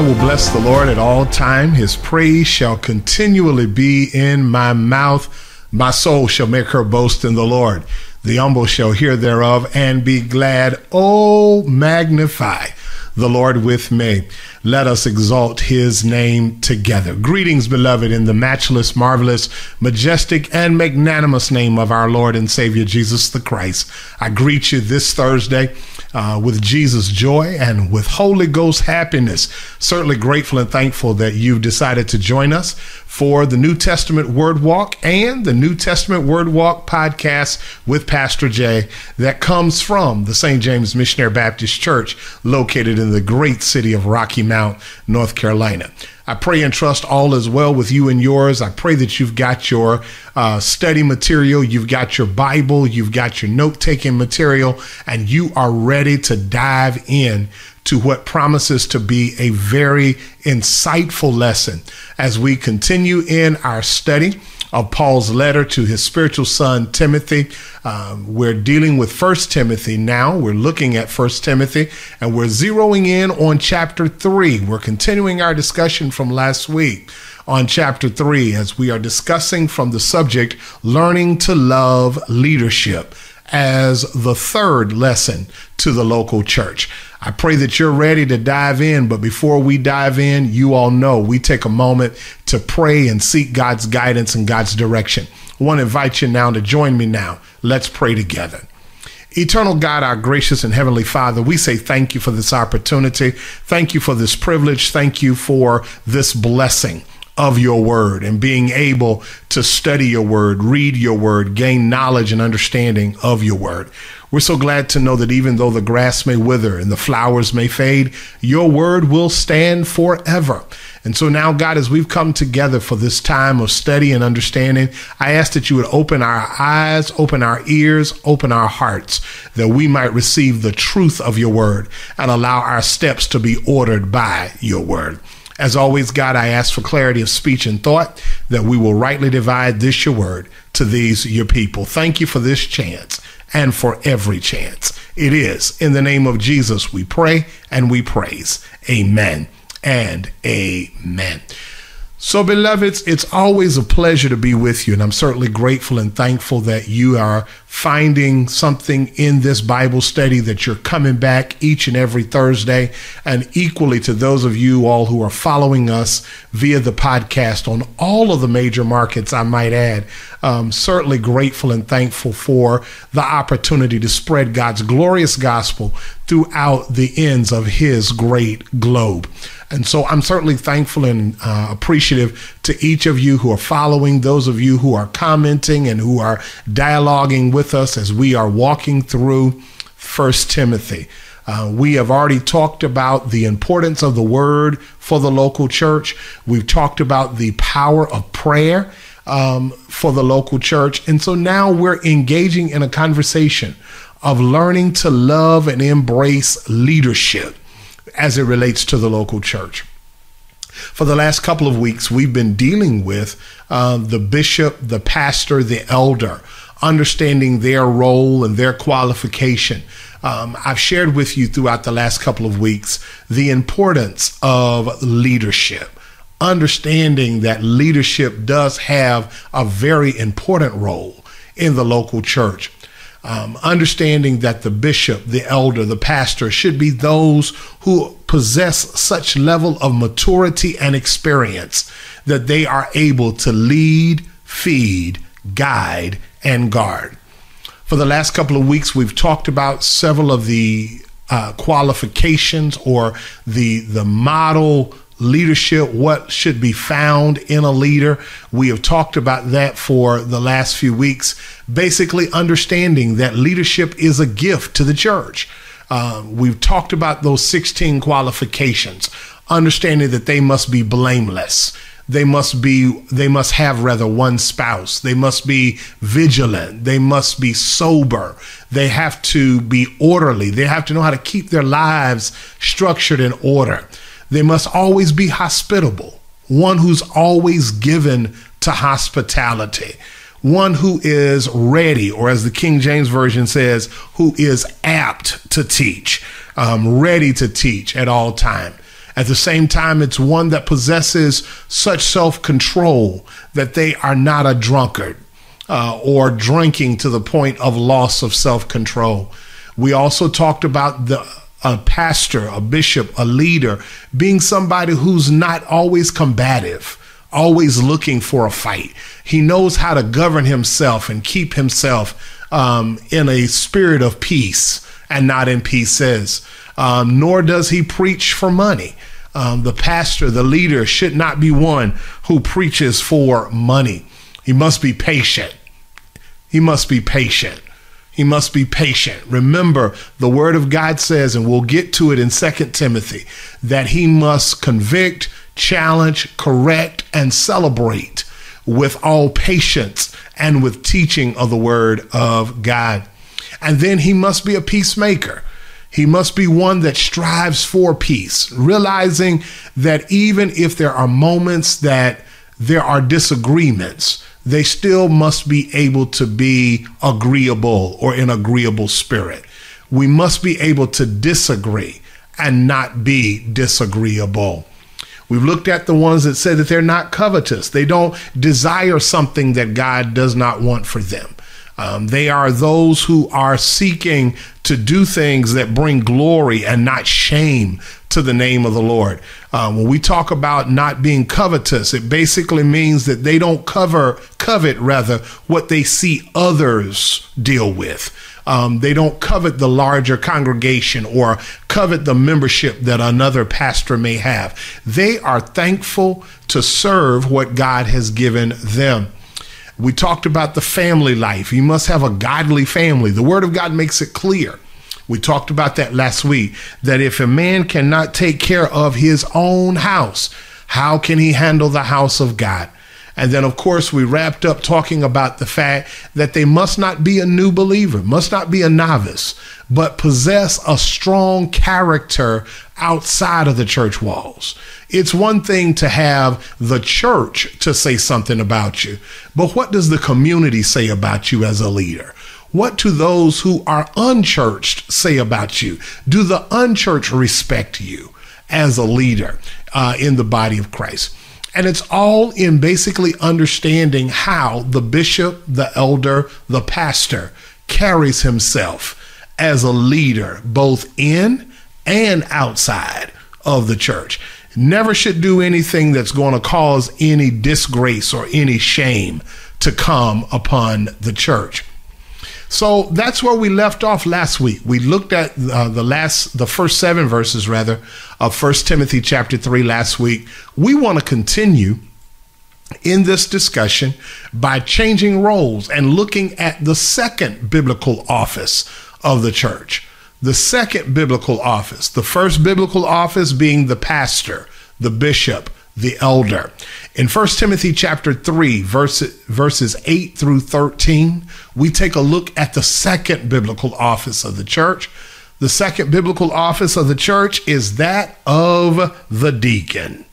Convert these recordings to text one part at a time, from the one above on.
I will bless the Lord at all time. His praise shall continually be in my mouth. My soul shall make her boast in the Lord. The humble shall hear thereof and be glad. Oh, magnify the Lord with me. Let us exalt his name together. Greetings, beloved, in the matchless, marvelous, majestic, and magnanimous name of our Lord and Savior Jesus the Christ. I greet you this Thursday uh, with Jesus joy and with Holy Ghost happiness. Certainly grateful and thankful that you've decided to join us for the New Testament Word Walk and the New Testament Word Walk podcast with Pastor Jay that comes from the St. James Missionary Baptist Church located in the great city of Rocky Mount, North Carolina. I pray and trust all is well with you and yours. I pray that you've got your uh, study material, you've got your Bible, you've got your note taking material, and you are ready to dive in to what promises to be a very insightful lesson as we continue in our study of Paul's letter to his spiritual son Timothy. Um, we're dealing with First Timothy now. We're looking at First Timothy, and we're zeroing in on chapter three. We're continuing our discussion from last week on chapter three as we are discussing from the subject learning to love leadership as the third lesson to the local church. I pray that you're ready to dive in, but before we dive in, you all know we take a moment to pray and seek God's guidance and God's direction. I want to invite you now to join me now. Let's pray together. Eternal God, our gracious and heavenly Father, we say thank you for this opportunity. Thank you for this privilege. Thank you for this blessing of your word and being able to study your word, read your word, gain knowledge and understanding of your word. We're so glad to know that even though the grass may wither and the flowers may fade, your word will stand forever. And so now, God, as we've come together for this time of study and understanding, I ask that you would open our eyes, open our ears, open our hearts, that we might receive the truth of your word and allow our steps to be ordered by your word. As always, God, I ask for clarity of speech and thought that we will rightly divide this your word to these your people. Thank you for this chance and for every chance. It is in the name of Jesus we pray and we praise. Amen and amen. So, beloveds, it's always a pleasure to be with you, and I'm certainly grateful and thankful that you are finding something in this Bible study that you're coming back each and every Thursday, and equally to those of you all who are following us via the podcast on all of the major markets, I might add. Um, certainly grateful and thankful for the opportunity to spread God's glorious gospel throughout the ends of His great globe. And so I'm certainly thankful and uh, appreciative to each of you who are following, those of you who are commenting and who are dialoguing with us as we are walking through First Timothy. Uh, we have already talked about the importance of the word for the local church. We've talked about the power of prayer um, for the local church. And so now we're engaging in a conversation of learning to love and embrace leadership as it relates to the local church. For the last couple of weeks, we've been dealing with uh, the bishop, the pastor, the elder, understanding their role and their qualification. Um, I've shared with you throughout the last couple of weeks the importance of leadership, understanding that leadership does have a very important role in the local church um, understanding that the bishop, the elder, the pastor should be those who possess such level of maturity and experience that they are able to lead, feed, guide, and guard. For the last couple of weeks, we've talked about several of the uh, qualifications or the the model leadership, what should be found in a leader. We have talked about that for the last few weeks. Basically, understanding that leadership is a gift to the church. Uh, we've talked about those 16 qualifications, understanding that they must be blameless. They must be, they must have rather one spouse. They must be vigilant. They must be sober. They have to be orderly. They have to know how to keep their lives structured in order. They must always be hospitable, one who's always given to hospitality, one who is ready, or as the King James Version says, who is apt to teach, um, ready to teach at all time. At the same time, it's one that possesses such self control that they are not a drunkard uh, or drinking to the point of loss of self control. We also talked about the a pastor, a bishop, a leader being somebody who's not always combative, always looking for a fight. He knows how to govern himself and keep himself um, in a spirit of peace and not in pieces. Um, nor does he preach for money. Um, the pastor, the leader, should not be one who preaches for money. He must be patient. He must be patient. He must be patient. Remember, the word of God says, and we'll get to it in Second Timothy, that he must convict, challenge, correct, and celebrate with all patience and with teaching of the word of God. And then he must be a peacemaker. He must be one that strives for peace, realizing that even if there are moments that there are disagreements, they still must be able to be agreeable or in agreeable spirit. We must be able to disagree and not be disagreeable. We've looked at the ones that say that they're not covetous. They don't desire something that God does not want for them. Um, they are those who are seeking to do things that bring glory and not shame to the name of the Lord. Um, when we talk about not being covetous, it basically means that they don't cover covet rather what they see others deal with. Um, they don't covet the larger congregation or covet the membership that another pastor may have. They are thankful to serve what God has given them. We talked about the family life. You must have a godly family. The Word of God makes it clear we talked about that last week that if a man cannot take care of his own house, how can he handle the house of God? And then, of course, we wrapped up talking about the fact that they must not be a new believer, must not be a novice, but possess a strong character outside of the church walls. It's one thing to have the church to say something about you, but what does the community say about you as a leader? What do those who are unchurched say about you? Do the unchurched respect you as a leader uh, in the body of Christ? And it's all in basically understanding how the bishop, the elder, the pastor carries himself as a leader, both in and outside of the church. Never should do anything that's going to cause any disgrace or any shame to come upon the church. So that's where we left off last week. We looked at uh, the last, the first seven verses rather of First Timothy chapter three last week. We want to continue in this discussion by changing roles and looking at the second biblical office of the church. The second biblical office, the first biblical office being the pastor, the bishop, the elder. In 1 Timothy chapter 3, verse, verses 8 through 13, we take a look at the second biblical office of the church. The second biblical office of the church is that of the deacon.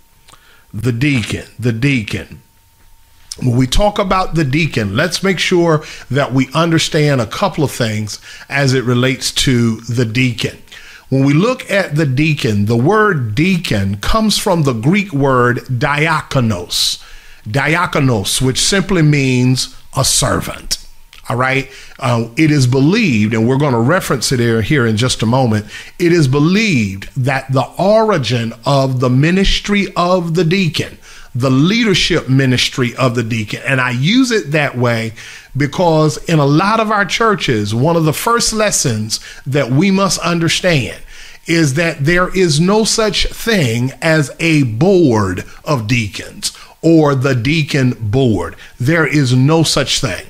The deacon, the deacon. When we talk about the deacon, let's make sure that we understand a couple of things as it relates to the deacon. When we look at the deacon, the word deacon comes from the Greek word diakonos, diakonos, which simply means a servant. All right. Uh, it is believed, and we're going to reference it here, here in just a moment. It is believed that the origin of the ministry of the deacon, the leadership ministry of the deacon, and I use it that way because in a lot of our churches, one of the first lessons that we must understand is that there is no such thing as a board of deacons or the deacon board. There is no such thing.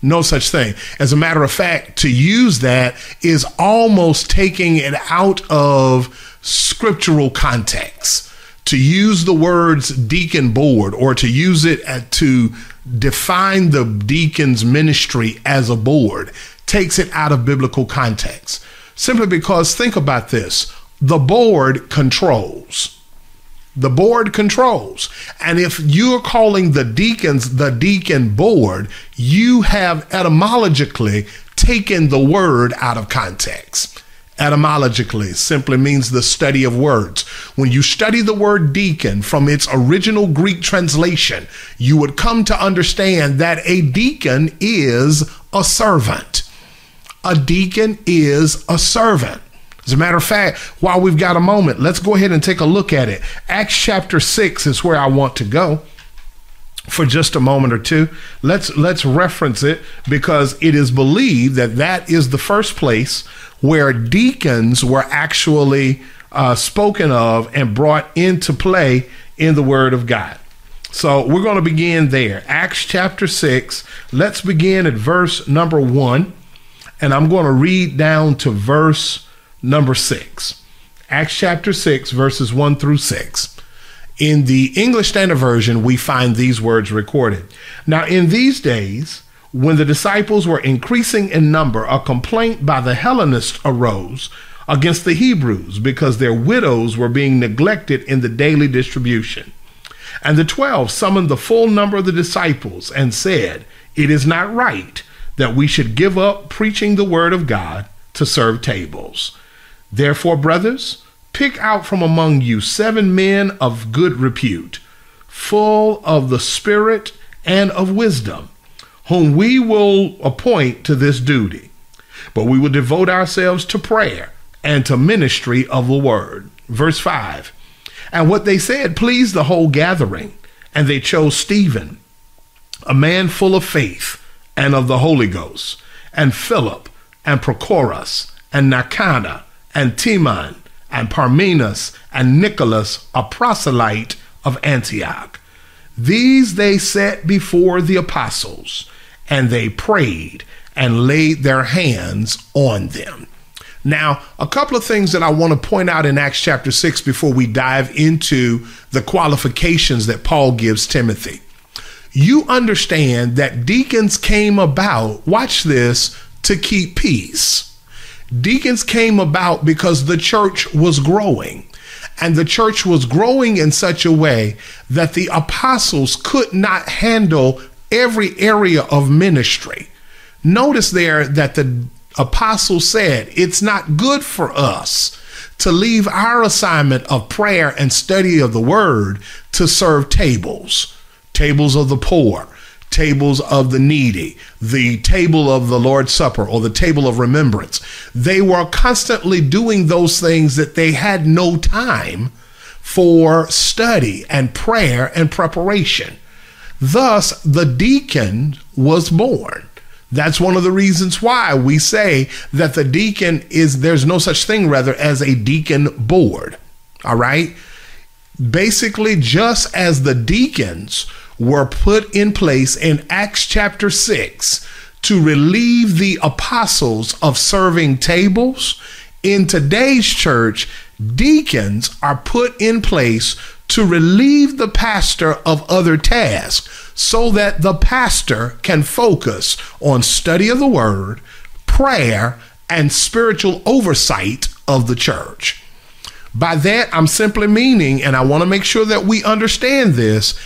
No such thing. As a matter of fact, to use that is almost taking it out of scriptural context. To use the words deacon board or to use it to define the deacon's ministry as a board takes it out of biblical context. Simply because, think about this the board controls. The board controls. And if you're calling the deacons the deacon board, you have etymologically taken the word out of context. Etymologically simply means the study of words. When you study the word deacon from its original Greek translation, you would come to understand that a deacon is a servant. A deacon is a servant. As a matter of fact, while we've got a moment, let's go ahead and take a look at it. Acts chapter 6 is where I want to go for just a moment or two. Let's let's reference it because it is believed that that is the first place where deacons were actually uh, spoken of and brought into play in the Word of God. So we're going to begin there. Acts chapter 6. Let's begin at verse number 1. And I'm going to read down to verse number 6. Acts chapter 6, verses 1 through 6. In the English Standard Version, we find these words recorded. Now, in these days, when the disciples were increasing in number, a complaint by the Hellenists arose against the Hebrews because their widows were being neglected in the daily distribution. And the twelve summoned the full number of the disciples and said, It is not right that we should give up preaching the word of God to serve tables. Therefore, brothers, pick out from among you seven men of good repute, full of the Spirit and of wisdom whom we will appoint to this duty. But we will devote ourselves to prayer and to ministry of the word. Verse 5. And what they said pleased the whole gathering, and they chose Stephen, a man full of faith and of the Holy Ghost, and Philip, and Prochorus, and Nicanor, and Timon, and Parmenas, and Nicholas, a proselyte of Antioch. These they set before the apostles and they prayed and laid their hands on them. Now, a couple of things that I want to point out in Acts chapter 6 before we dive into the qualifications that Paul gives Timothy. You understand that deacons came about, watch this, to keep peace. Deacons came about because the church was growing. And the church was growing in such a way that the apostles could not handle every area of ministry. Notice there that the apostle said, It's not good for us to leave our assignment of prayer and study of the word to serve tables, tables of the poor, tables of the needy, the table of the Lord's Supper, or the table of remembrance. They were constantly doing those things that they had no time for study and prayer and preparation. Thus, the deacon was born. That's one of the reasons why we say that the deacon is, there's no such thing, rather, as a deacon board. All right? Basically, just as the deacons were put in place in Acts chapter 6 to relieve the apostles of serving tables, in today's church, deacons are put in place to relieve the pastor of other tasks so that the pastor can focus on study of the word, prayer, and spiritual oversight of the church. By that, I'm simply meaning, and I want to make sure that we understand this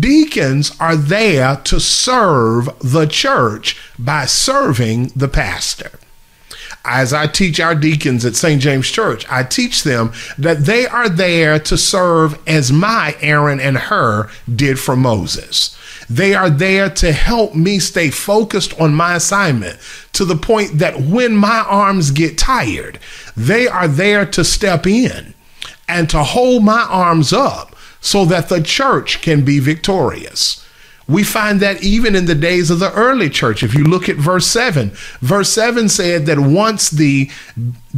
deacons are there to serve the church by serving the pastor as I teach our deacons at St. James Church, I teach them that they are there to serve as my Aaron and Hur did for Moses. They are there to help me stay focused on my assignment to the point that when my arms get tired, they are there to step in and to hold my arms up so that the church can be victorious. We find that even in the days of the early church. If you look at verse 7, verse 7 said that once the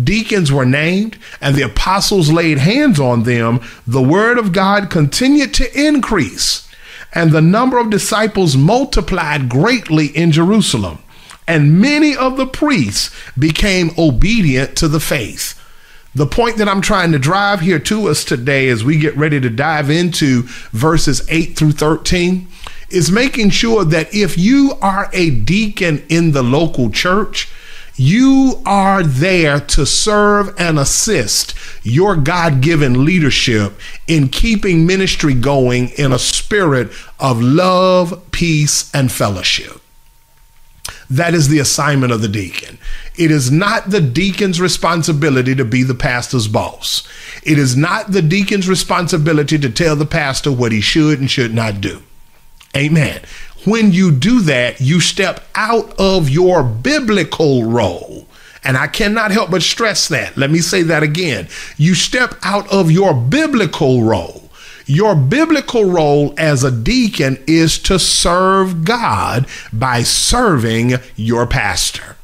deacons were named and the apostles laid hands on them, the word of God continued to increase, and the number of disciples multiplied greatly in Jerusalem. And many of the priests became obedient to the faith. The point that I'm trying to drive here to us today as we get ready to dive into verses 8 through 13 is making sure that if you are a deacon in the local church, you are there to serve and assist your God given leadership in keeping ministry going in a spirit of love, peace, and fellowship. That is the assignment of the deacon. It is not the deacon's responsibility to be the pastor's boss. It is not the deacon's responsibility to tell the pastor what he should and should not do. Amen. When you do that, you step out of your biblical role. And I cannot help but stress that. Let me say that again. You step out of your biblical role. Your biblical role as a deacon is to serve God by serving your pastor.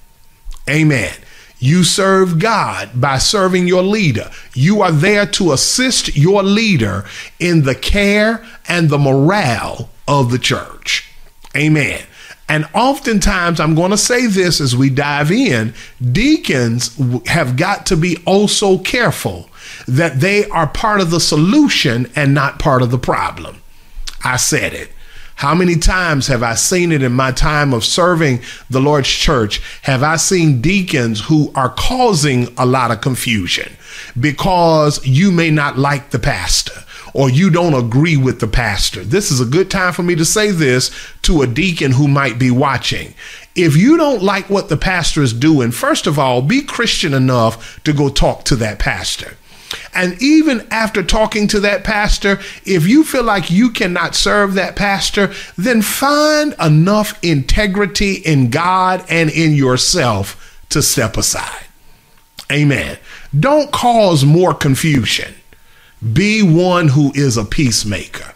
Amen. You serve God by serving your leader. You are there to assist your leader in the care and the morale of the church. Amen. And oftentimes, I'm going to say this as we dive in deacons have got to be oh also careful that they are part of the solution and not part of the problem. I said it. How many times have I seen it in my time of serving the Lord's church? Have I seen deacons who are causing a lot of confusion because you may not like the pastor or you don't agree with the pastor? This is a good time for me to say this to a deacon who might be watching. If you don't like what the pastor is doing, first of all, be Christian enough to go talk to that pastor. And even after talking to that pastor, if you feel like you cannot serve that pastor, then find enough integrity in God and in yourself to step aside. Amen. Don't cause more confusion. Be one who is a peacemaker.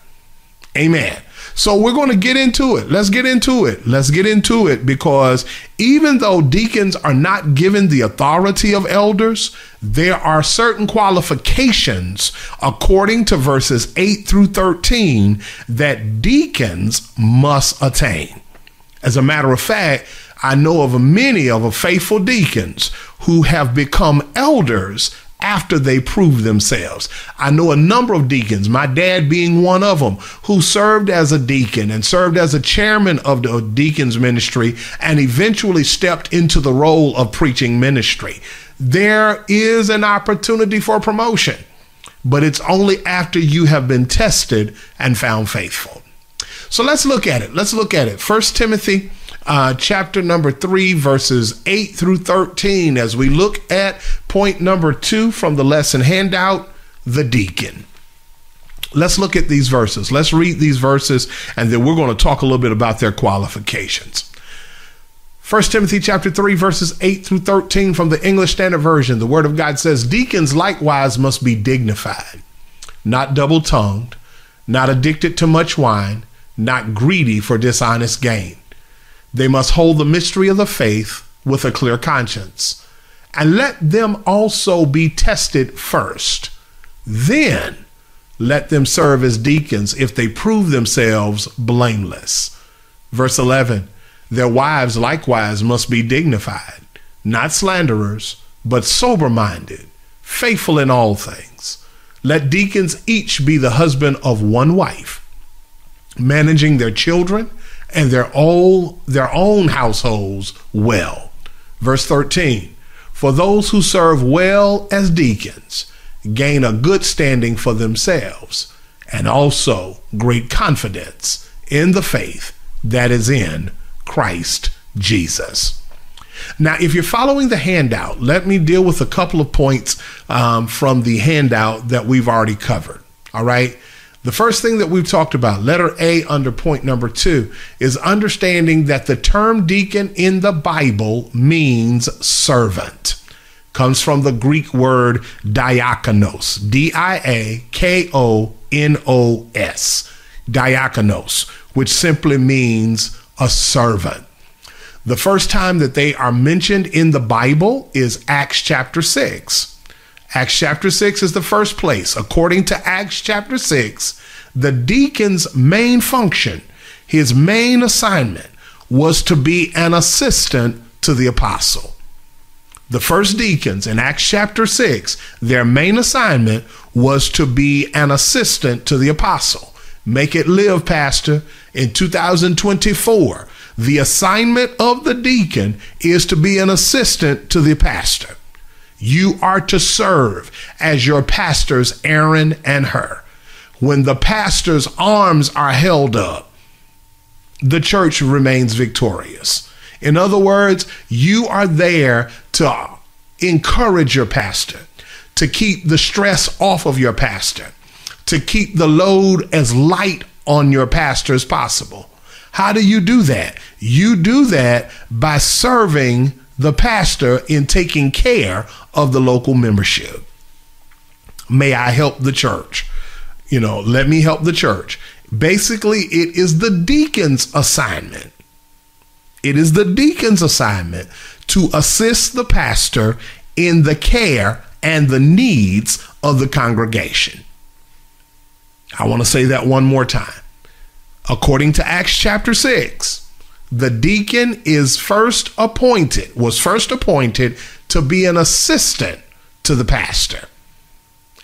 Amen. So we're going to get into it. Let's get into it. Let's get into it because even though deacons are not given the authority of elders, there are certain qualifications according to verses 8 through 13 that deacons must attain. As a matter of fact, I know of many of faithful deacons who have become elders after they prove themselves. I know a number of deacons, my dad being one of them, who served as a deacon and served as a chairman of the deacons ministry and eventually stepped into the role of preaching ministry. There is an opportunity for promotion, but it's only after you have been tested and found faithful. So let's look at it. Let's look at it. First Timothy uh, chapter number 3, verses 8 through 13, as we look at point number 2 from the lesson handout the deacon. Let's look at these verses. Let's read these verses, and then we're going to talk a little bit about their qualifications. 1 Timothy chapter 3 verses 8 through 13 from the English Standard Version. The word of God says, "Deacons likewise must be dignified, not double-tongued, not addicted to much wine, not greedy for dishonest gain, they must hold the mystery of the faith with a clear conscience. And let them also be tested first. Then let them serve as deacons if they prove themselves blameless. Verse 11 Their wives likewise must be dignified, not slanderers, but sober minded, faithful in all things. Let deacons each be the husband of one wife, managing their children and their own their own households well. Verse 13. For those who serve well as deacons gain a good standing for themselves and also great confidence in the faith that is in Christ Jesus. Now, if you're following the handout, let me deal with a couple of points um, from the handout that we've already covered. All right. The first thing that we've talked about, letter A under point number two, is understanding that the term deacon in the Bible means servant. Comes from the Greek word diakonos, D I A K O N O S, diakonos, which simply means a servant. The first time that they are mentioned in the Bible is Acts chapter 6. Acts chapter 6 is the first place. According to Acts chapter 6, the deacon's main function, his main assignment, was to be an assistant to the apostle. The first deacons in Acts chapter 6, their main assignment was to be an assistant to the apostle. Make it live, Pastor. In 2024, the assignment of the deacon is to be an assistant to the pastor. You are to serve as your pastors, Aaron and Hur. When the pastor's arms are held up, the church remains victorious. In other words, you are there to encourage your pastor, to keep the stress off of your pastor, to keep the load as light on your pastor as possible. How do you do that? You do that by serving the pastor in taking care of the local membership. May I help the church? You know, let me help the church. Basically, it is the deacon's assignment. It is the deacon's assignment to assist the pastor in the care and the needs of the congregation. I want to say that one more time. According to Acts chapter 6, the deacon is first appointed, was first appointed to be an assistant to the pastor.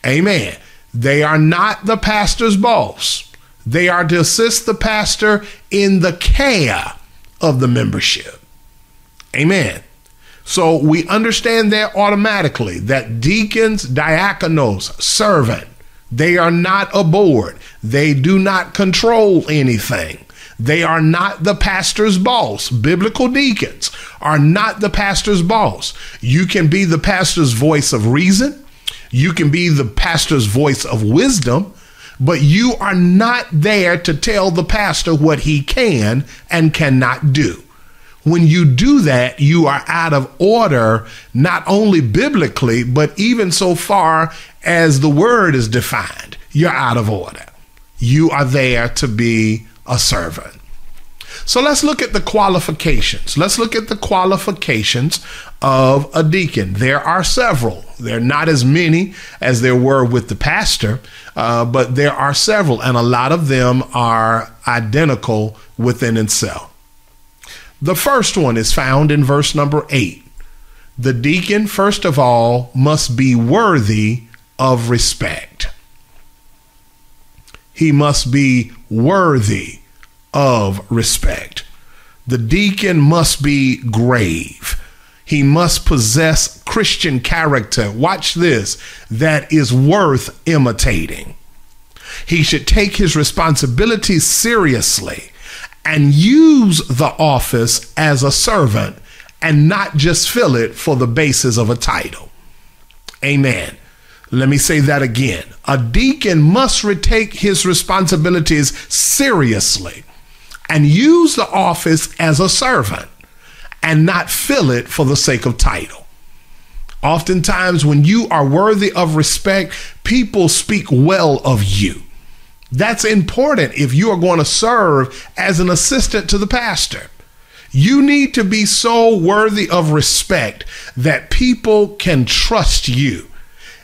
Amen. They are not the pastor's boss. They are to assist the pastor in the care of the membership. Amen. So we understand that automatically that deacons, diakonos, servant, they are not a board. They do not control anything. They are not the pastor's boss. Biblical deacons are not the pastor's boss. You can be the pastor's voice of reason. You can be the pastor's voice of wisdom, but you are not there to tell the pastor what he can and cannot do. When you do that, you are out of order, not only biblically, but even so far as the word is defined. You're out of order. You are there to be a servant. So let's look at the qualifications. Let's look at the qualifications of a deacon. There are several. There are not as many as there were with the pastor, uh, but there are several, and a lot of them are identical within itself. The first one is found in verse number eight. The deacon, first of all, must be worthy of respect. He must be worthy of respect. The deacon must be grave. He must possess Christian character. Watch this that is worth imitating. He should take his responsibilities seriously and use the office as a servant and not just fill it for the basis of a title. Amen. Let me say that again. A deacon must retake his responsibilities seriously and use the office as a servant and not fill it for the sake of title. Oftentimes, when you are worthy of respect, people speak well of you. That's important if you are going to serve as an assistant to the pastor. You need to be so worthy of respect that people can trust you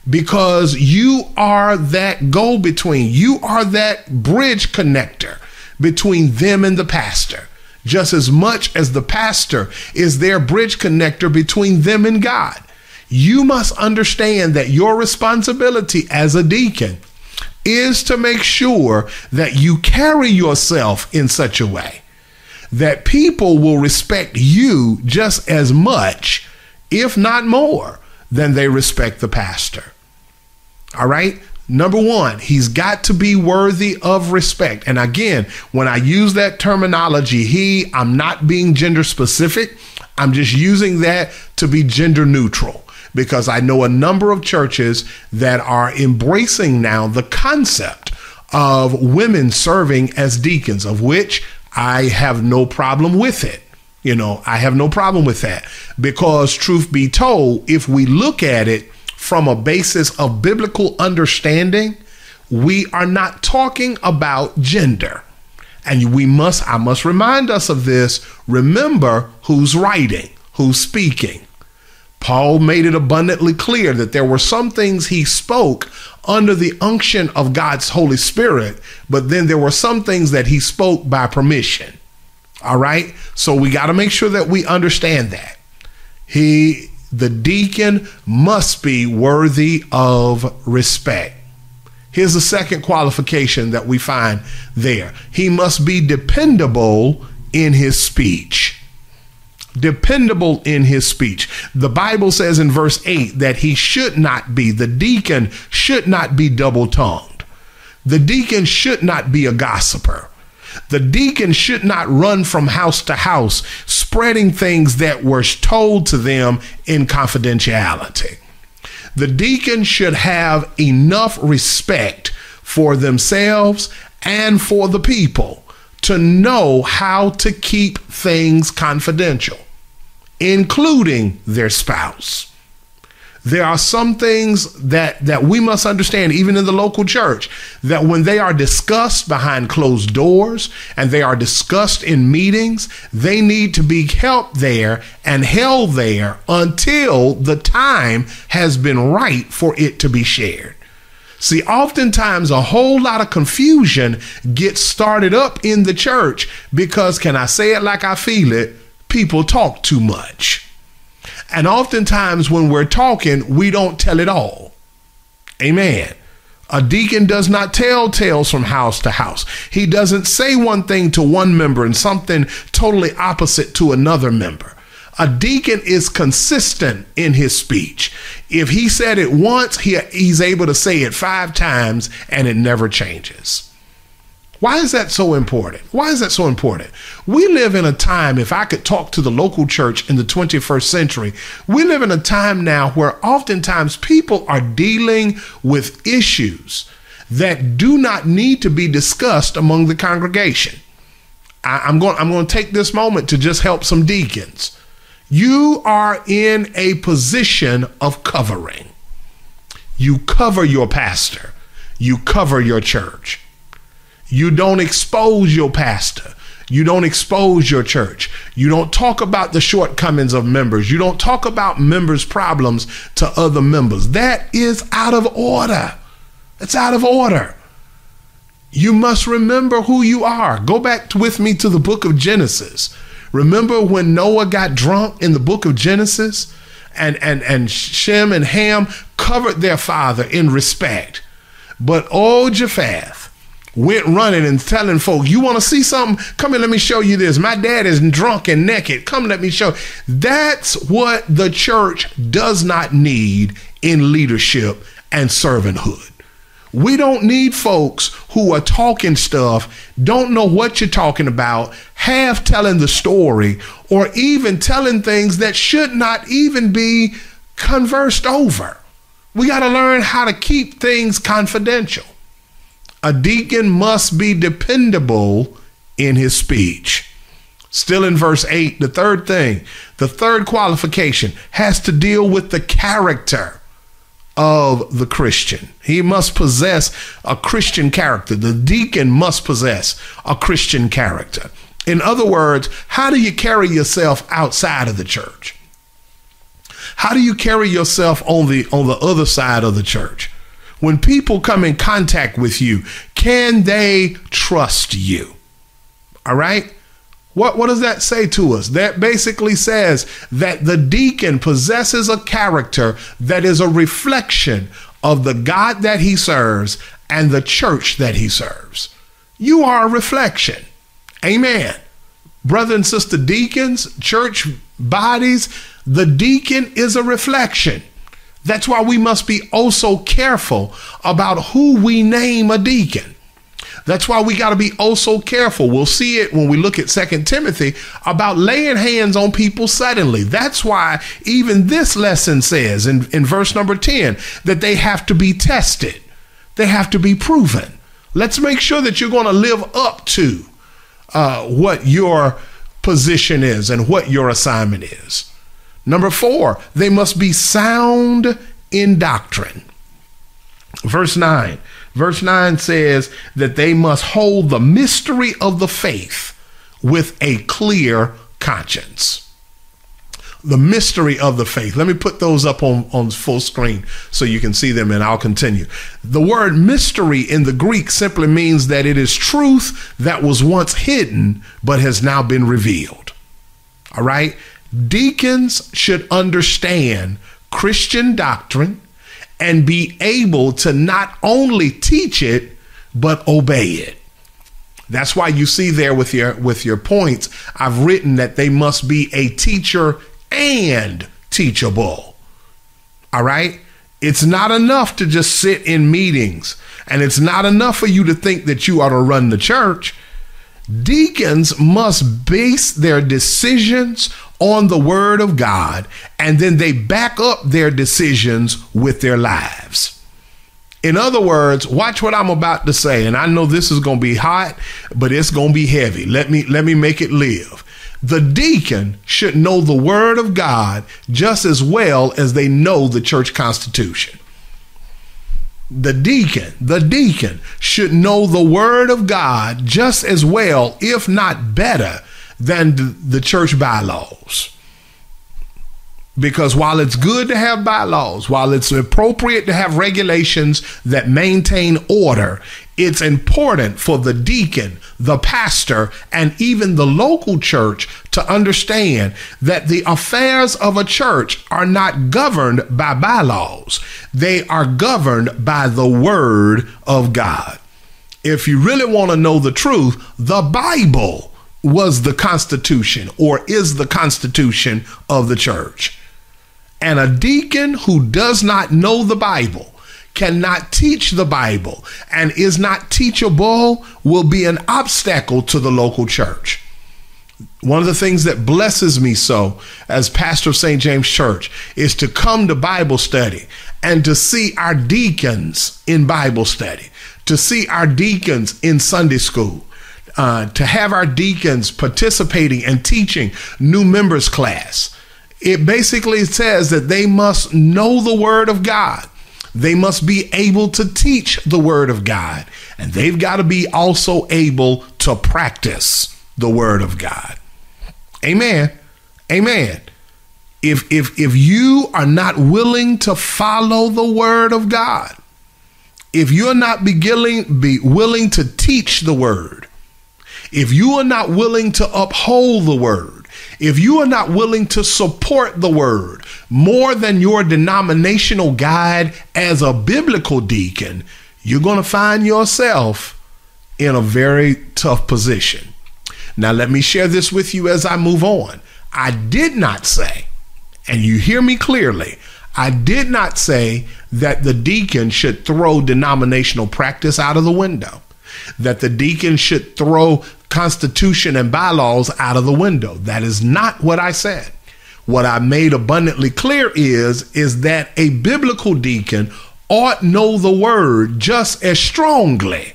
because you are that go between. You are that bridge connector between them and the pastor, just as much as the pastor is their bridge connector between them and God. You must understand that your responsibility as a deacon is to make sure that you carry yourself in such a way that people will respect you just as much, if not more, than they respect the pastor. All right? Number one, he's got to be worthy of respect. And again, when I use that terminology, he, I'm not being gender specific. I'm just using that to be gender neutral because I know a number of churches that are embracing now the concept of women serving as deacons, of which I have no problem with it. You know, I have no problem with that because, truth be told, if we look at it from a basis of biblical understanding, we are not talking about gender. And we must, I must remind us of this. Remember who's writing, who's speaking. Paul made it abundantly clear that there were some things he spoke under the unction of God's Holy Spirit, but then there were some things that he spoke by permission. All right? So we got to make sure that we understand that. He the deacon must be worthy of respect. Here's the second qualification that we find there. He must be dependable in his speech dependable in his speech. The Bible says in verse 8 that he should not be, the deacon should not be double tongued. The deacon should not be a gossiper. The deacon should not run from house to house spreading things that were told to them in confidentiality. The deacon should have enough respect for themselves and for the people to know how to keep things confidential, including their spouse there are some things that that we must understand even in the local church that when they are discussed behind closed doors and they are discussed in meetings they need to be helped there and held there until the time has been right for it to be shared See, oftentimes a whole lot of confusion gets started up in the church because, can I say it like I feel it? People talk too much. And oftentimes when we're talking, we don't tell it all. Amen. A deacon does not tell tales from house to house. He doesn't say one thing to one member and something totally opposite to another member. A deacon is consistent in his speech. If he said it once, he, he's able to say it five times and it never changes. Why is that so important? Why is that so important? We live in a time, if I could talk to the local church in the 21st century, we live in a time now where oftentimes people are dealing with issues that do not need to be discussed among the congregation. I, am going, I'm going to take this moment to just help some deacons. You are in a position of covering. You cover your pastor, you cover your church. You don't expose your pastor. You don't expose your church. You don't talk about the shortcomings of members. You don't talk about members' problems to other members. That is out of order. It's out of order. You must remember who you are. Go back with me to the book of Genesis. Remember when Noah got drunk in the book of Genesis? And, and, and Shem and Ham covered their father in respect. But old Japheth, went running and telling folk, You want to see something? Come here, let me show you this. My dad is drunk and naked. Come, let me show. That's what the church does not need in leadership and servanthood. We don't need folks who are talking stuff, don't know what you're talking about, half telling the story, or even telling things that should not even be conversed over. We got to learn how to keep things confidential. A deacon must be dependable in his speech. Still in verse 8, the third thing, the third qualification has to deal with the character of the Christian. He must possess a Christian character. The deacon must possess a Christian character. In other words, how do you carry yourself outside of the church? How do you carry yourself on the on the other side of the church? When people come in contact with you, can they trust you? All right? What, what does that say to us? That basically says that the deacon possesses a character that is a reflection of the God that he serves and the church that he serves. You are a reflection. Amen. Brother and sister deacons, church bodies, the deacon is a reflection. That's why we must be also careful about who we name a deacon. That's why we got to be also careful. We'll see it when we look at Second Timothy about laying hands on people suddenly. That's why even this lesson says in, in verse number 10 that they have to be tested, they have to be proven. Let's make sure that you're going to live up to uh, what your position is and what your assignment is. Number four, they must be sound in doctrine. Verse 9. Verse 9 says that they must hold the mystery of the faith with a clear conscience. The mystery of the faith. Let me put those up on, on full screen so you can see them and I'll continue. The word mystery in the Greek simply means that it is truth that was once hidden but has now been revealed. All right? Deacons should understand Christian doctrine and be able to not only teach it but obey it. That's why you see there with your with your points I've written that they must be a teacher and teachable. All right? It's not enough to just sit in meetings and it's not enough for you to think that you ought to run the church. Deacons must base their decisions on the word of God, and then they back up their decisions with their lives. In other words, watch what I'm about to say, and I know this is going to be hot, but it's going to be heavy. Let me let me make it live. The deacon should know the word of God just as well as they know the church constitution. The deacon, the deacon should know the word of God just as well, if not better, than the church bylaws. Because while it's good to have bylaws, while it's appropriate to have regulations that maintain order, it's important for the deacon, the pastor, and even the local church to understand that the affairs of a church are not governed by bylaws. They are governed by the word of God. If you really want to know the truth, the Bible was the constitution or is the constitution of the church. And a deacon who does not know the Bible, cannot teach the Bible, and is not teachable will be an obstacle to the local church. One of the things that blesses me so as pastor of St. James Church is to come to Bible study and to see our deacons in Bible study, to see our deacons in Sunday school, uh, to have our deacons participating and teaching new members class it basically says that they must know the word of God. They must be able to teach the word of God. And they've got to be also able to practice the word of God. Amen. Amen. If if if you are not willing to follow the word of God, if you're not beginning be willing to teach the word, if you are not willing to uphold the word, if you are not willing to support the word more than your denominational guide as a biblical deacon, you're going to find yourself in a very tough position. Now, let me share this with you as I move on. I did not say, and you hear me clearly, I did not say that the deacon should throw denominational practice out of the window, that the deacon should throw constitution and bylaws out of the window. That is not what I said. What I made abundantly clear is is that a biblical deacon ought know the word just as strongly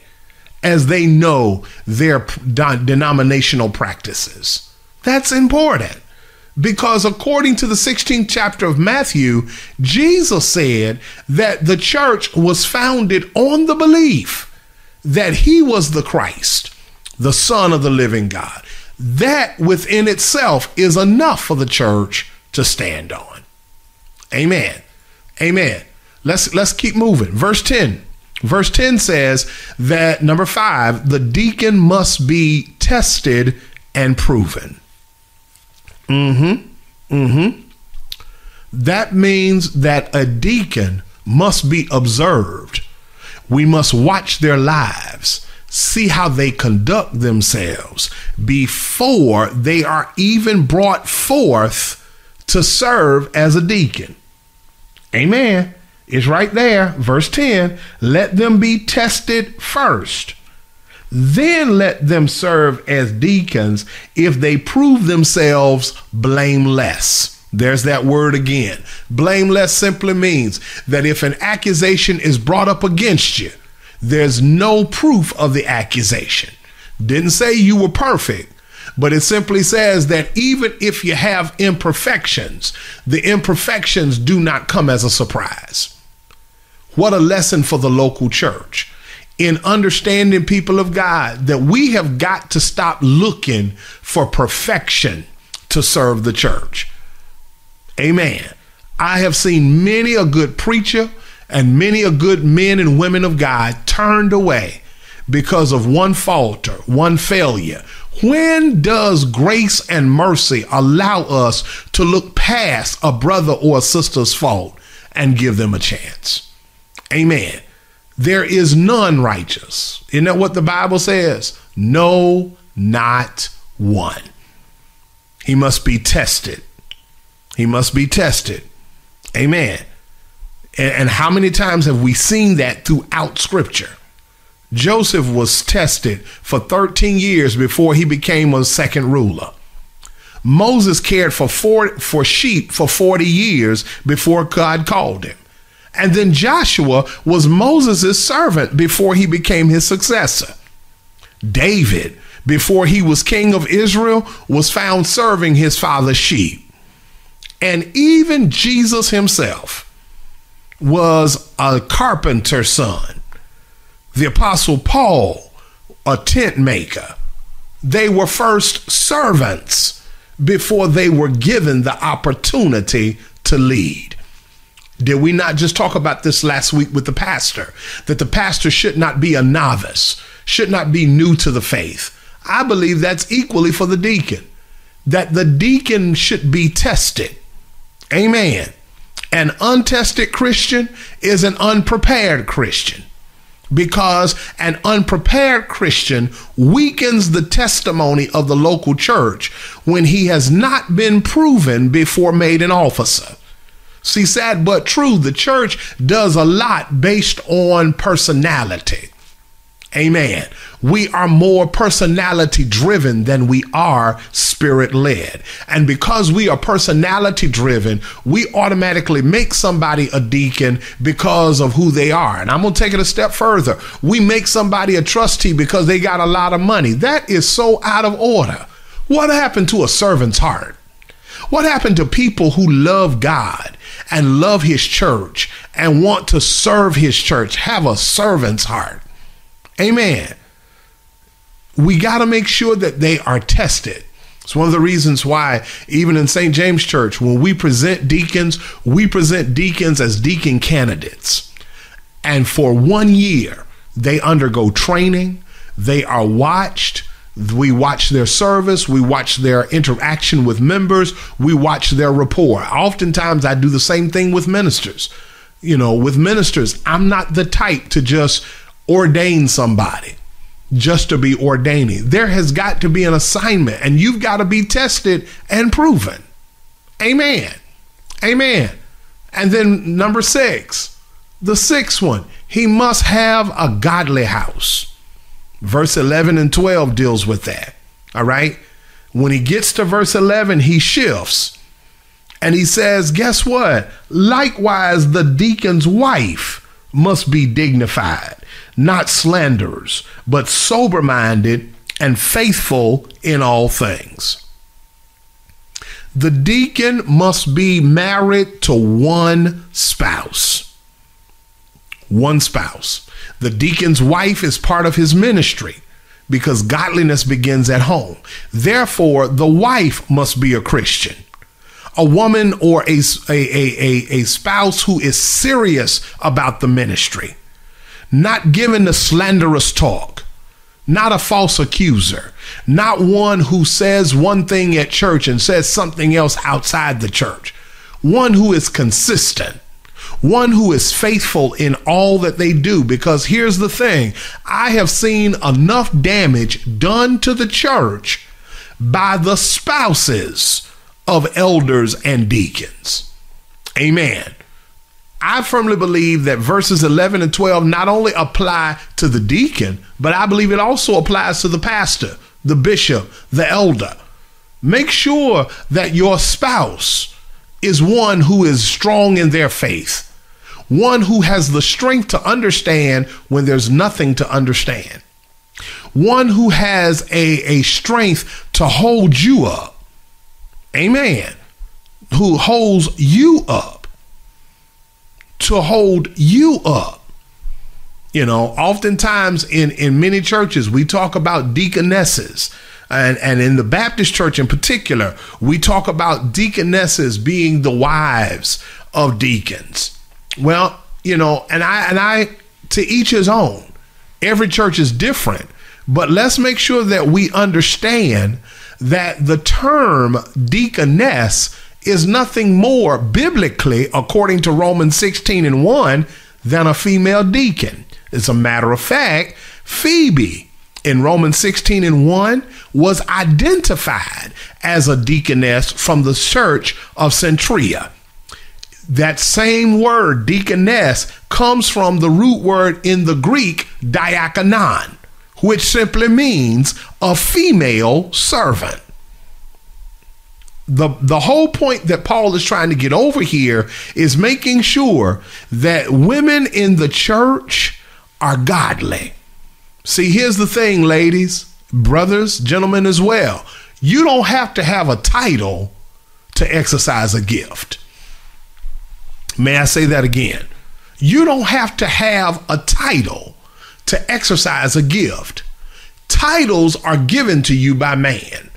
as they know their denominational practices. That's important. Because according to the 16th chapter of Matthew, Jesus said that the church was founded on the belief that he was the Christ the Son of the living God. That within itself is enough for the church to stand on. Amen. Amen. Let's let's keep moving. Verse 10. Verse 10 says that number 5, the deacon must be tested and proven. Mhm. Mhm. That means that a deacon must be observed. We must watch their lives see how they conduct themselves before they are even brought forth to serve as a deacon. Amen. It's right there, verse 10. Let them be tested first. Then let them serve as deacons if they prove themselves blameless. There's that word again. Blameless simply means that if an accusation is brought up against you, there's no proof of the accusation. Didn't say you were perfect, but it simply says that even if you have imperfections, the imperfections do not come as a surprise. What a lesson for the local church in understanding people of God that we have got to stop looking for perfection to serve the church. Amen. I have seen many a good preacher and many a good men and women of God turned away because of one falter, one failure. When does grace and mercy allow us to look past a brother or a sister's fault and give them a chance? Amen. There is none righteous. Isn't that what the Bible says? No, not one. He must be tested. He must be tested. Amen. And, and how many times have we seen that throughout Scripture? Joseph was tested for 13 years before he became a second ruler. Moses cared for, four, for sheep for 40 years before God called him. And then Joshua was Moses' servant before he became his successor. David, before he was king of Israel, was found serving his father's sheep. And even Jesus himself was a carpenter's son. The apostle Paul, a tent maker. They were first servants before they were given the opportunity to lead. Did we not just talk about this last week with the pastor? That the pastor should not be a novice, should not be new to the faith. I believe that's equally for the deacon, that the deacon should be tested. Amen. An untested Christian is an unprepared Christian because an unprepared Christian weakens the testimony of the local church when he has not been proven before made an officer. See, sad but true, the church does a lot based on personality. Amen. We are more personality driven than we are spirit led. And because we are personality driven, we automatically make somebody a deacon because of who they are. And I'm going to take it a step further. We make somebody a trustee because they got a lot of money. That is so out of order. What happened to a servant's heart? What happened to people who love God and love his church and want to serve his church, have a servant's heart? Amen. We got to make sure that they are tested. It's one of the reasons why, even in St. James Church, when we present deacons, we present deacons as deacon candidates. And for one year, they undergo training, they are watched. We watch their service, we watch their interaction with members, we watch their rapport. Oftentimes, I do the same thing with ministers. You know, with ministers, I'm not the type to just ordain somebody just to be ordaining. There has got to be an assignment, and you've got to be tested and proven. Amen. Amen. And then number six, the sixth one, he must have a godly house. Verse 11 and 12 deals with that. All right. When he gets to verse 11, he shifts and he says, Guess what? Likewise, the deacon's wife must be dignified not slanderers, but sober minded and faithful in all things. The deacon must be married to one spouse. One spouse. The deacon's wife is part of his ministry because godliness begins at home. Therefore, the wife must be a Christian. A woman or a, a, a, a, spouse who is serious about the ministry. Not giving the slanderous talk, not a false accuser, not one who says one thing at church and says something else outside the church, one who is consistent. One who is faithful in all that they do. Because here's the thing. I have seen enough damage done to the church by the spouses of elders and deacons. Amen. I firmly believe that verses 11 and 12 not only apply to the deacon, but I believe it also applies to the pastor, the bishop, the elder. Make sure that your spouse is one who is strong in their faith, one who has the strength to understand when there's nothing to understand, one who has a, a strength to hold you up. Amen. Who holds you up to hold you up. You know, oftentimes in, in many churches, we talk about deaconesses. And, and in the Baptist church in particular, we talk about deaconesses being the wives of deacons. Well, you know, and I and I to each his own. Every church is different, but let's make sure that we understand that the term deaconess is nothing more biblically, according to Romans 16 and 1, than a female deacon. As a matter of fact, Phoebe in Romans 16 and 1 was identified as a deaconess from the church of Cenchrea. That same word, deaconess, comes from the root word in the Greek, diakonon, which simply means a female servant. The, the whole point that Paul is trying to get over here is making sure that women in the church are godly. See, here's the thing, ladies, brothers, gentlemen as well. You don't have to have a title to exercise a gift. May I say that again? You don't have to have a title to exercise a gift. Titles are given to you by man,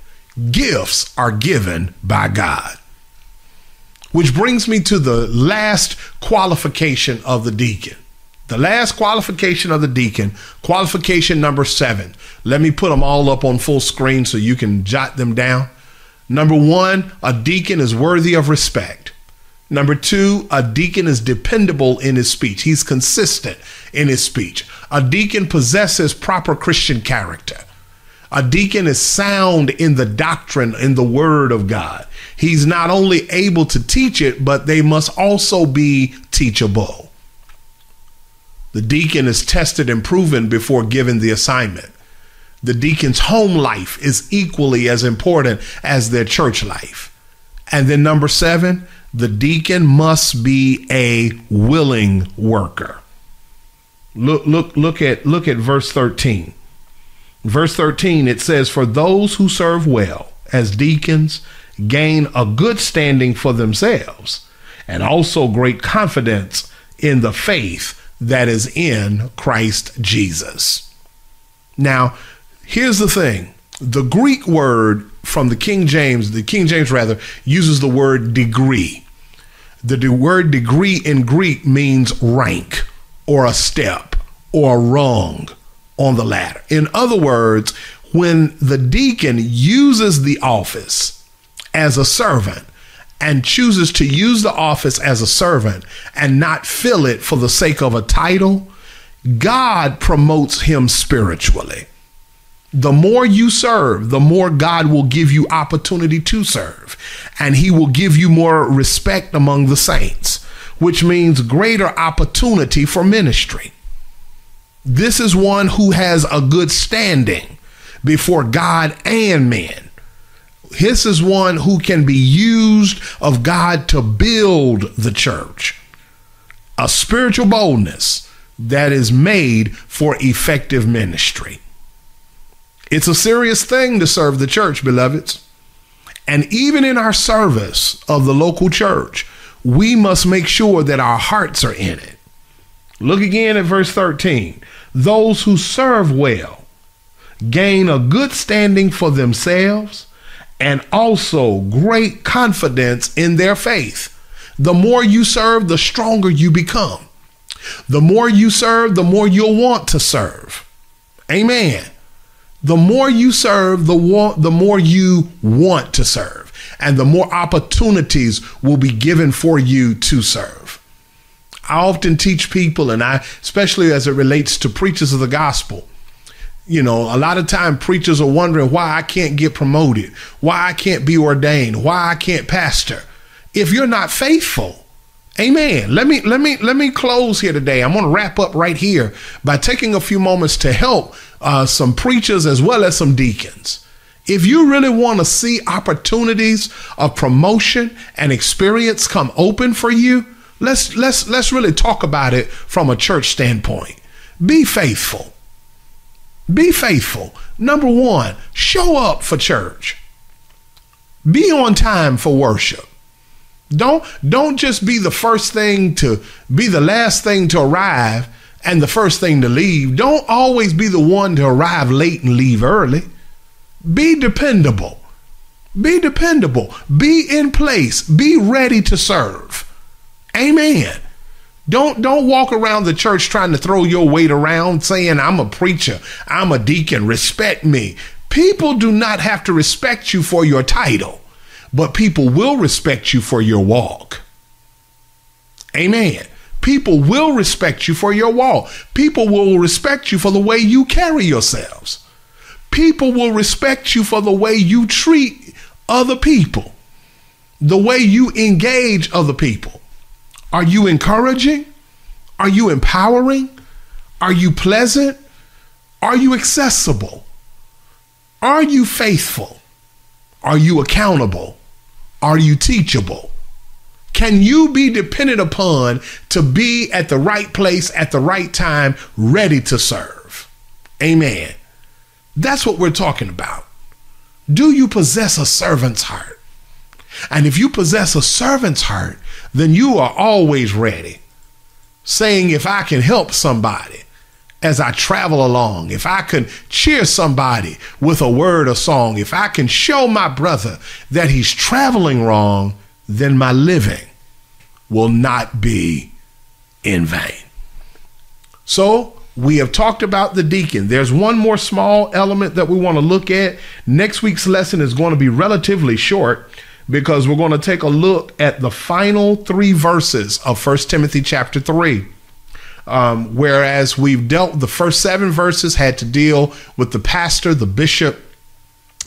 gifts are given by God. Which brings me to the last qualification of the deacon. The last qualification of the deacon, qualification number seven. Let me put them all up on full screen so you can jot them down. Number one, a deacon is worthy of respect. Number two, a deacon is dependable in his speech. He's consistent in his speech. A deacon possesses proper Christian character. A deacon is sound in the doctrine, in the word of God. He's not only able to teach it, but they must also be teachable. The deacon is tested and proven before given the assignment. The deacon's home life is equally as important as their church life. And then number seven, the deacon must be a willing worker. Look, look, look at look at verse 13. Verse 13, it says, For those who serve well as deacons gain a good standing for themselves, and also great confidence in the faith that is in Christ Jesus. Now, here's the thing the Greek word from the King James, the King James rather, uses the word degree. The word degree in Greek means rank or a step or a rung on the ladder. In other words, when the deacon uses the office as a servant and chooses to use the office as a servant and not fill it for the sake of a title, God promotes him spiritually. The more you serve, the more God will give you opportunity to serve, and he will give you more respect among the saints, which means greater opportunity for ministry. This is one who has a good standing before God and men. This is one who can be used of God to build the church. A spiritual boldness that is made for effective ministry. It's a serious thing to serve the church, beloveds. And even in our service of the local church, we must make sure that our hearts are in it. Look again at verse 13. Those who serve well gain a good standing for themselves and also great confidence in their faith. The more you serve, the stronger you become. The more you serve, the more you'll want to serve. Amen. The more you serve, the, wa- the more you want to serve, and the more opportunities will be given for you to serve. I often teach people, and I, especially as it relates to preachers of the gospel, you know, a lot of time preachers are wondering why I can't get promoted, why I can't be ordained, why I can't pastor. If you're not faithful, Amen. Let me let me let me close here today. I'm going to wrap up right here by taking a few moments to help uh, some preachers as well as some deacons. If you really want to see opportunities of promotion and experience come open for you, Let's let's let's really talk about it from a church standpoint. Be faithful. Be faithful. Number 1, show up for church. Be on time for worship. Don't don't just be the first thing to be the last thing to arrive and the first thing to leave. Don't always be the one to arrive late and leave early. Be dependable. Be dependable. Be in place. Be ready to serve. Amen. Don't don't walk around the church trying to throw your weight around saying I'm a preacher, I'm a deacon, respect me. People do not have to respect you for your title, but people will respect you for your walk. Amen. People will respect you for your walk. People will respect you for the way you carry yourselves. People will respect you for the way you treat other people, the way you engage other people. Are you encouraging? Are you empowering? Are you pleasant? Are you accessible? Are you faithful? Are you accountable? Are you teachable? Can you be depended upon to be at the right place at the right time, ready to serve? Amen. That's what we're talking about. Do you possess a servant's heart? And if you possess a servant's heart, then you are always ready. Saying, if I can help somebody as I travel along, if I can cheer somebody with a word or song, if I can show my brother that he's traveling wrong, then my living will not be in vain. So, we have talked about the deacon. There's one more small element that we want to look at. Next week's lesson is going to be relatively short because we're going to take a look at the final three verses of First Timothy chapter 3. Um, whereas we've dealt, the first seven verses had to deal with the pastor, the bishop,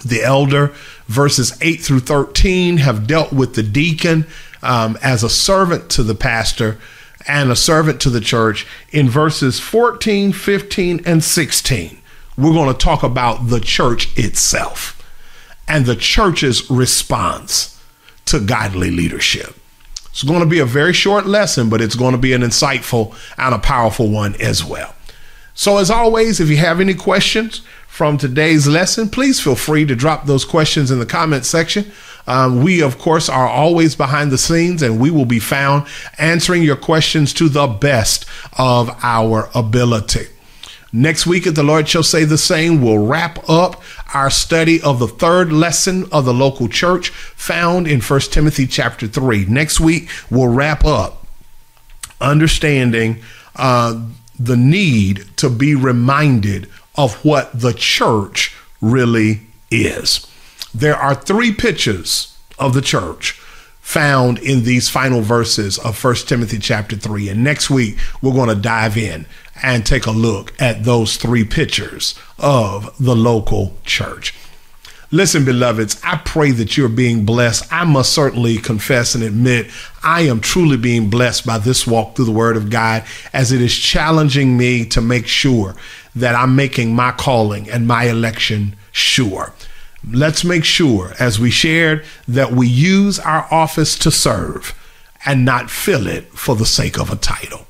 the elder. Verses 8 through 13 have dealt with the deacon um, as a servant to the pastor and a servant to the church. In verses 14, 15, and 16, we're going to talk about the church itself and the church's response to godly leadership. It's going to be a very short lesson, but it's going to be an insightful and a powerful one as well. So, as always, if you have any questions from today's lesson, please feel free to drop those questions in the comment section. Um, we, of course, are always behind the scenes and we will be found answering your questions to the best of our ability. Next week, if the Lord shall say the same, we'll wrap up our study of the third lesson of the local church found in 1 Timothy chapter 3. Next week, we'll wrap up understanding uh, the need to be reminded of what the church really is. There are three pictures of the church found in these final verses of 1 Timothy chapter 3. And next week, we're going to dive in and take a look at those three pictures of the local church. Listen, beloveds, I pray that you're being blessed. I must certainly confess and admit I am truly being blessed by this walk through the Word of God as it is challenging me to make sure that I'm making my calling and my election sure. Let's make sure, as we shared, that we use our office to serve and not fill it for the sake of a title.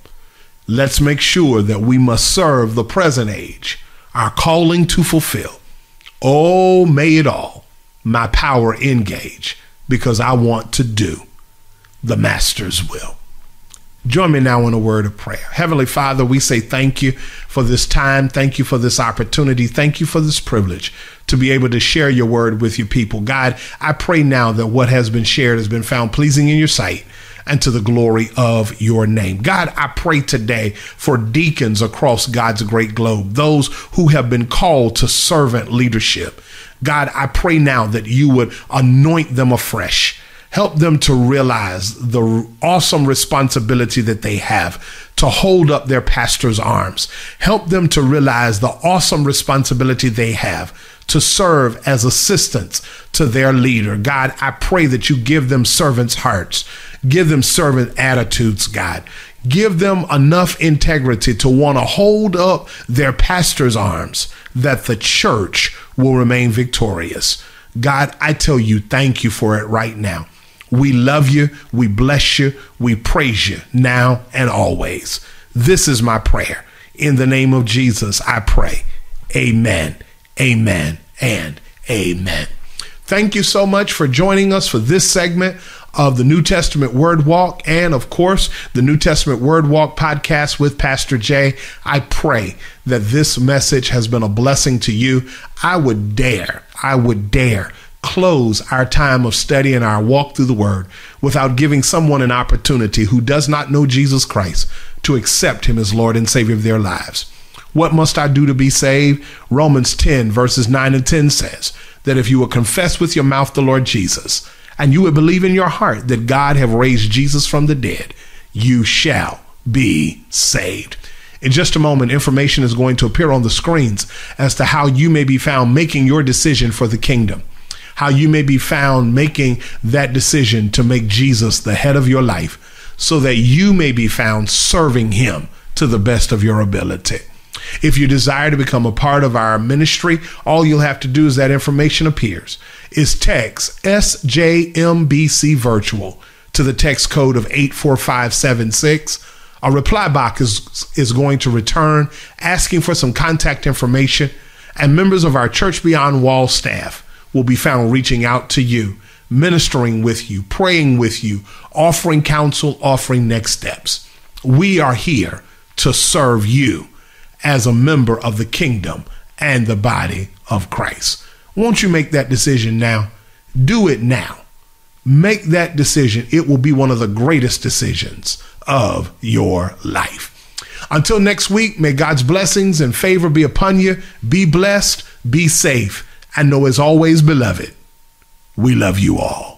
Let's make sure that we must serve the present age, our calling to fulfill. Oh, may it all, my power engage, because I want to do the Master's will. Join me now in a word of prayer. Heavenly Father, we say thank you for this time. Thank you for this opportunity. Thank you for this privilege to be able to share your word with your people. God, I pray now that what has been shared has been found pleasing in your sight and to the glory of your name. God, I pray today for deacons across God's great globe, those who have been called to servant leadership. God, I pray now that you would anoint them afresh help them to realize the awesome responsibility that they have to hold up their pastor's arms. Help them to realize the awesome responsibility they have to serve as assistants to their leader. God, I pray that you give them servants' hearts, give them servant attitudes, God. Give them enough integrity to want to hold up their pastor's arms that the church will remain victorious. God, I tell you, thank you for it right now. We love you. We bless you. We praise you now and always. This is my prayer. In the name of Jesus, I pray. Amen, amen, and amen. Thank you so much for joining us for this segment of the New Testament Word Walk and, of course, the New Testament Word Walk podcast with Pastor Jay. I pray that this message has been a blessing to you. I would dare, I would dare close our time of study and our walk through the Word without giving someone an opportunity who does not know Jesus Christ to accept Him as Lord and Savior of their lives. What must I do to be saved? Romans 10, verses 9 and 10 says that if you will confess with your mouth the Lord Jesus and you will believe in your heart that God have raised Jesus from the dead, you shall be saved. In just a moment, information is going to appear on the screens as to how you may be found making your decision for the kingdom how you may be found making that decision to make Jesus the head of your life so that you may be found serving Him to the best of your ability. If you desire to become a part of our ministry, all you'll have to do is that information appears. Is text SJMBC virtual to the text code of 84576. A reply box is, is going to return asking for some contact information, and members of our Church Beyond Wall staff will be found reaching out to you, ministering with you, praying with you, offering counsel, offering next steps. We are here to serve you as a member of the kingdom and the body of Christ. Won't you make that decision now? Do it now. Make that decision. It will be one of the greatest decisions of your life. Until next week, may God's blessings and favor be upon you. Be blessed, be safe, and know as always, beloved, we love you all.